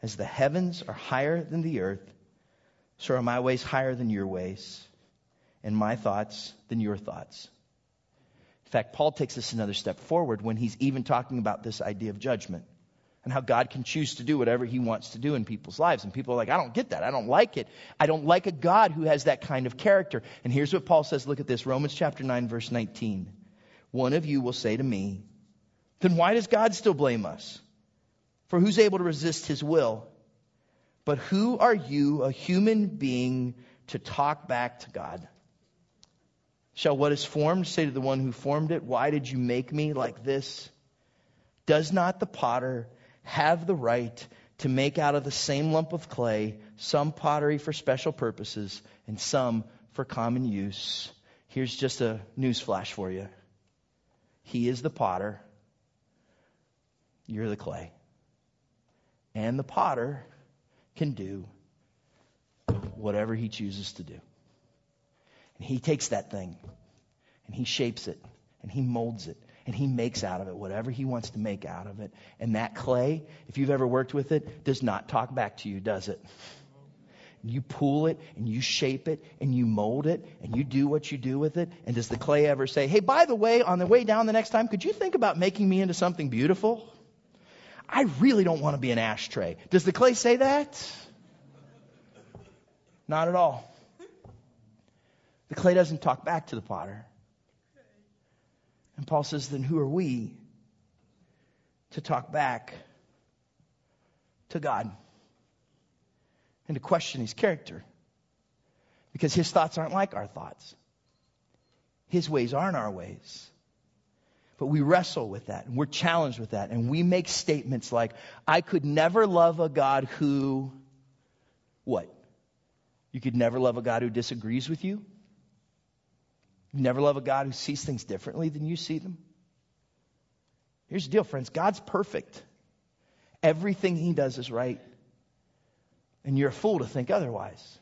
As the heavens are higher than the earth, so are my ways higher than your ways, and my thoughts than your thoughts. In fact, Paul takes this another step forward when he's even talking about this idea of judgment and how God can choose to do whatever he wants to do in people's lives. And people are like, I don't get that. I don't like it. I don't like a God who has that kind of character. And here's what Paul says. Look at this. Romans chapter 9, verse 19. One of you will say to me, then why does God still blame us? For who's able to resist his will? But who are you, a human being, to talk back to God? Shall what is formed say to the one who formed it, Why did you make me like this? Does not the potter have the right to make out of the same lump of clay some pottery for special purposes and some for common use? Here's just a news flash for you. He is the potter. You're the clay. And the potter can do whatever he chooses to do. And he takes that thing and he shapes it and he molds it and he makes out of it whatever he wants to make out of it. And that clay, if you've ever worked with it, does not talk back to you, does it? You pull it and you shape it and you mold it and you do what you do with it. And does the clay ever say, hey, by the way, on the way down the next time, could you think about making me into something beautiful? I really don't want to be an ashtray. Does the clay say that? Not at all. The clay doesn't talk back to the potter. And Paul says, then who are we to talk back to God and to question his character? Because his thoughts aren't like our thoughts, his ways aren't our ways. But we wrestle with that and we're challenged with that. And we make statements like, I could never love a God who, what? You could never love a God who disagrees with you? You never love a God who sees things differently than you see them? Here's the deal, friends God's perfect. Everything He does is right. And you're a fool to think otherwise.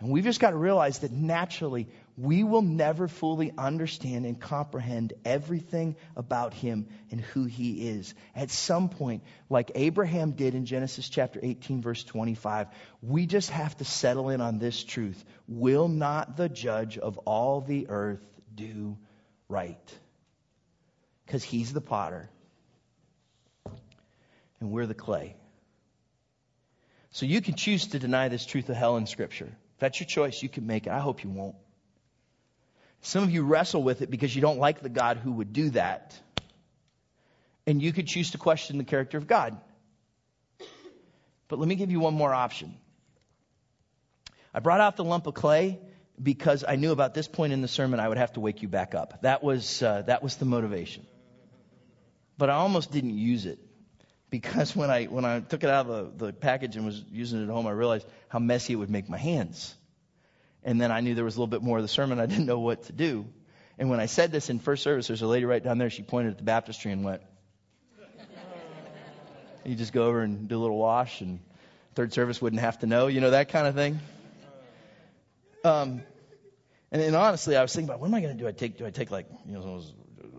And we've just got to realize that naturally we will never fully understand and comprehend everything about him and who he is. At some point, like Abraham did in Genesis chapter 18, verse 25, we just have to settle in on this truth. Will not the judge of all the earth do right? Because he's the potter and we're the clay. So you can choose to deny this truth of hell in Scripture. If that's your choice, you can make it. I hope you won't. Some of you wrestle with it because you don't like the God who would do that. And you could choose to question the character of God. But let me give you one more option. I brought out the lump of clay because I knew about this point in the sermon I would have to wake you back up. That was, uh, that was the motivation. But I almost didn't use it because when I, when I took it out of the, the package and was using it at home, I realized how messy it would make my hands. And then I knew there was a little bit more of the sermon. I didn't know what to do. And when I said this in first service, there's a lady right down there. She pointed at the baptistry and went, you just go over and do a little wash and third service wouldn't have to know, you know, that kind of thing. Um, and then honestly, I was thinking about what am I going to do? I take, do I take like, you know,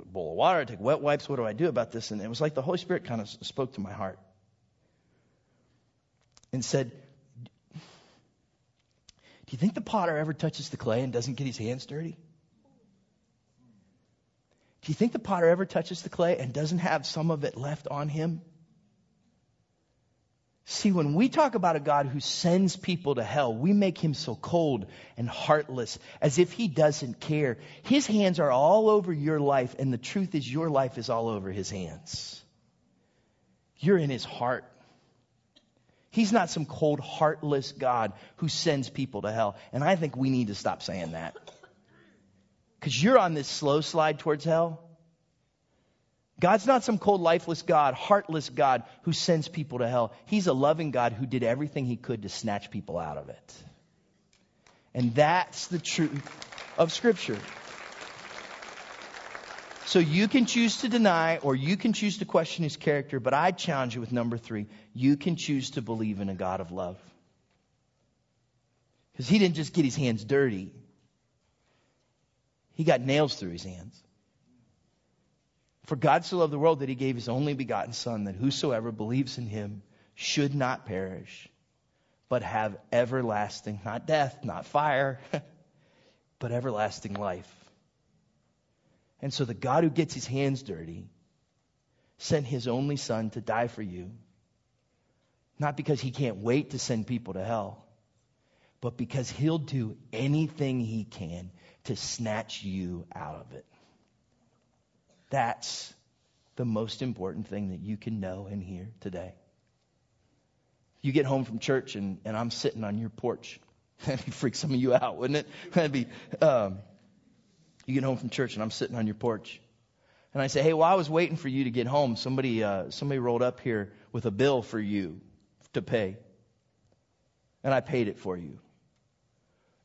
a bowl of water? I take wet wipes. What do I do about this? And it was like the Holy Spirit kind of spoke to my heart and said, do you think the potter ever touches the clay and doesn't get his hands dirty? Do you think the potter ever touches the clay and doesn't have some of it left on him? See, when we talk about a God who sends people to hell, we make him so cold and heartless, as if he doesn't care. His hands are all over your life, and the truth is, your life is all over his hands. You're in his heart. He's not some cold, heartless God who sends people to hell. And I think we need to stop saying that. Because you're on this slow slide towards hell. God's not some cold, lifeless God, heartless God who sends people to hell. He's a loving God who did everything he could to snatch people out of it. And that's the truth of Scripture. So you can choose to deny or you can choose to question his character, but I challenge you with number three. You can choose to believe in a God of love. Because he didn't just get his hands dirty, he got nails through his hands. For God so loved the world that he gave his only begotten Son, that whosoever believes in him should not perish, but have everlasting, not death, not fire, but everlasting life. And so the God who gets his hands dirty sent his only Son to die for you, not because he can't wait to send people to hell, but because he'll do anything he can to snatch you out of it. That's the most important thing that you can know and hear today. You get home from church and, and I'm sitting on your porch. That'd freak some of you out, wouldn't it? That'd be, um, you get home from church and I'm sitting on your porch. And I say, hey, while I was waiting for you to get home, somebody, uh, somebody rolled up here with a bill for you to pay. And I paid it for you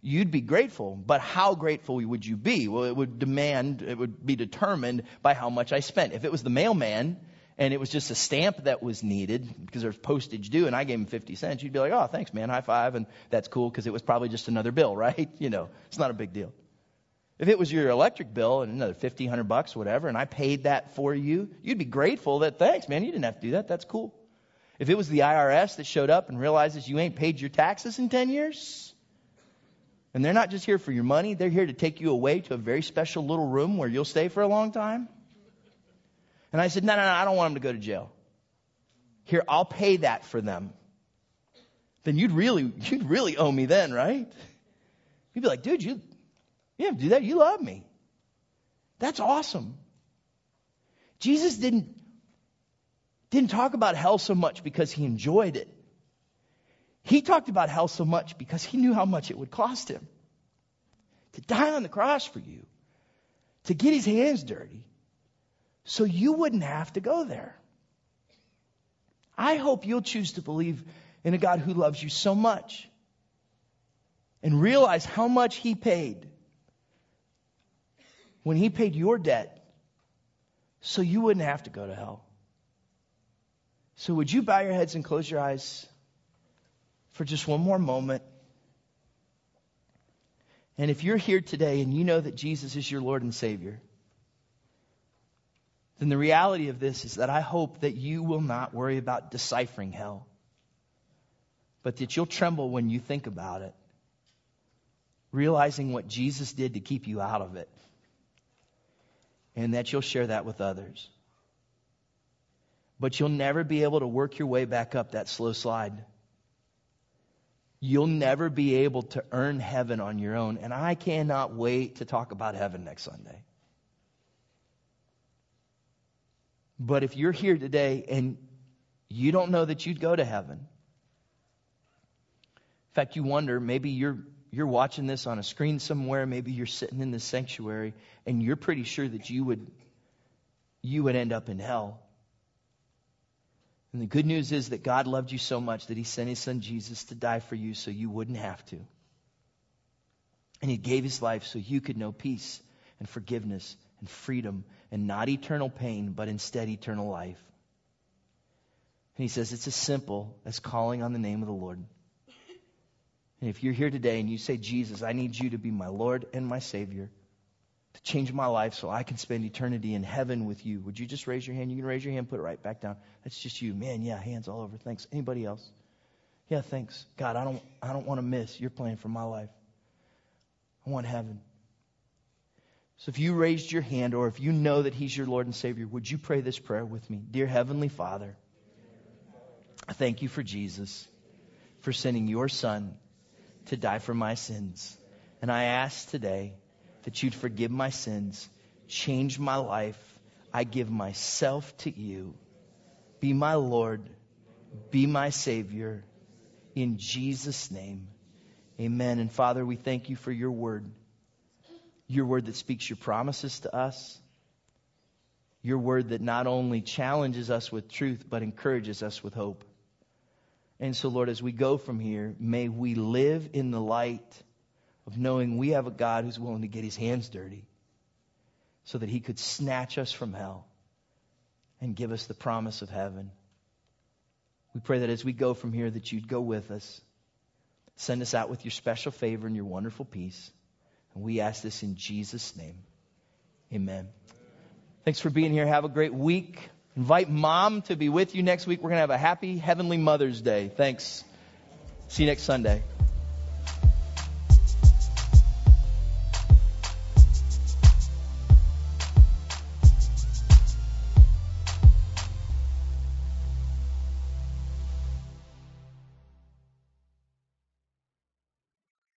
you'd be grateful. But how grateful would you be? Well, it would demand, it would be determined by how much I spent. If it was the mailman and it was just a stamp that was needed because there's postage due and I gave him 50 cents, you'd be like, oh, thanks, man, high five. And that's cool because it was probably just another bill, right? You know, it's not a big deal. If it was your electric bill and another 50, 100 bucks, whatever, and I paid that for you, you'd be grateful that, thanks, man, you didn't have to do that. That's cool. If it was the IRS that showed up and realizes you ain't paid your taxes in 10 years, and they're not just here for your money, they're here to take you away to a very special little room where you'll stay for a long time. And I said, no, no, no, I don't want them to go to jail. Here, I'll pay that for them. Then you'd really, you'd really owe me then, right? You'd be like, dude, you, you do that. You love me. That's awesome. Jesus didn't, didn't talk about hell so much because he enjoyed it. He talked about hell so much because he knew how much it would cost him to die on the cross for you, to get his hands dirty, so you wouldn't have to go there. I hope you'll choose to believe in a God who loves you so much and realize how much he paid when he paid your debt so you wouldn't have to go to hell. So would you bow your heads and close your eyes? for just one more moment. And if you're here today and you know that Jesus is your Lord and Savior, then the reality of this is that I hope that you will not worry about deciphering hell, but that you'll tremble when you think about it, realizing what Jesus did to keep you out of it, and that you'll share that with others. But you'll never be able to work your way back up that slow slide. You'll never be able to earn heaven on your own. And I cannot wait to talk about heaven next Sunday. But if you're here today and you don't know that you'd go to heaven, in fact, you wonder, maybe you're, you're watching this on a screen somewhere, maybe you're sitting in the sanctuary, and you're pretty sure that you would, you would end up in hell. And the good news is that God loved you so much that He sent His Son Jesus to die for you so you wouldn't have to. And He gave His life so you could know peace and forgiveness and freedom and not eternal pain, but instead eternal life. And He says it's as simple as calling on the name of the Lord. And if you're here today and you say, Jesus, I need you to be my Lord and my Savior, to change my life so I can spend eternity in heaven with you. Would you just raise your hand? You can raise your hand, put it right back down. That's just you. Man, yeah, hands all over. Thanks. Anybody else? Yeah, thanks. God, I don't I don't want to miss your plan for my life. I want heaven. So if you raised your hand or if you know that he's your Lord and Savior, would you pray this prayer with me? Dear heavenly Father, I thank you for Jesus for sending your son to die for my sins. And I ask today that you'd forgive my sins, change my life. I give myself to you. Be my Lord, be my Savior. In Jesus' name, amen. And Father, we thank you for your word, your word that speaks your promises to us. Your word that not only challenges us with truth, but encourages us with hope. And so, Lord, as we go from here, may we live in the light of knowing we have a God who's willing to get his hands dirty so that he could snatch us from hell and give us the promise of heaven. We pray that as we go from here, that you'd go with us. Send us out with your special favor and your wonderful peace. And we ask this in Jesus' name. Amen. Thanks for being here. Have a great week. Invite mom to be with you next week. We're going to have a happy Heavenly Mother's Day. Thanks. See you next Sunday.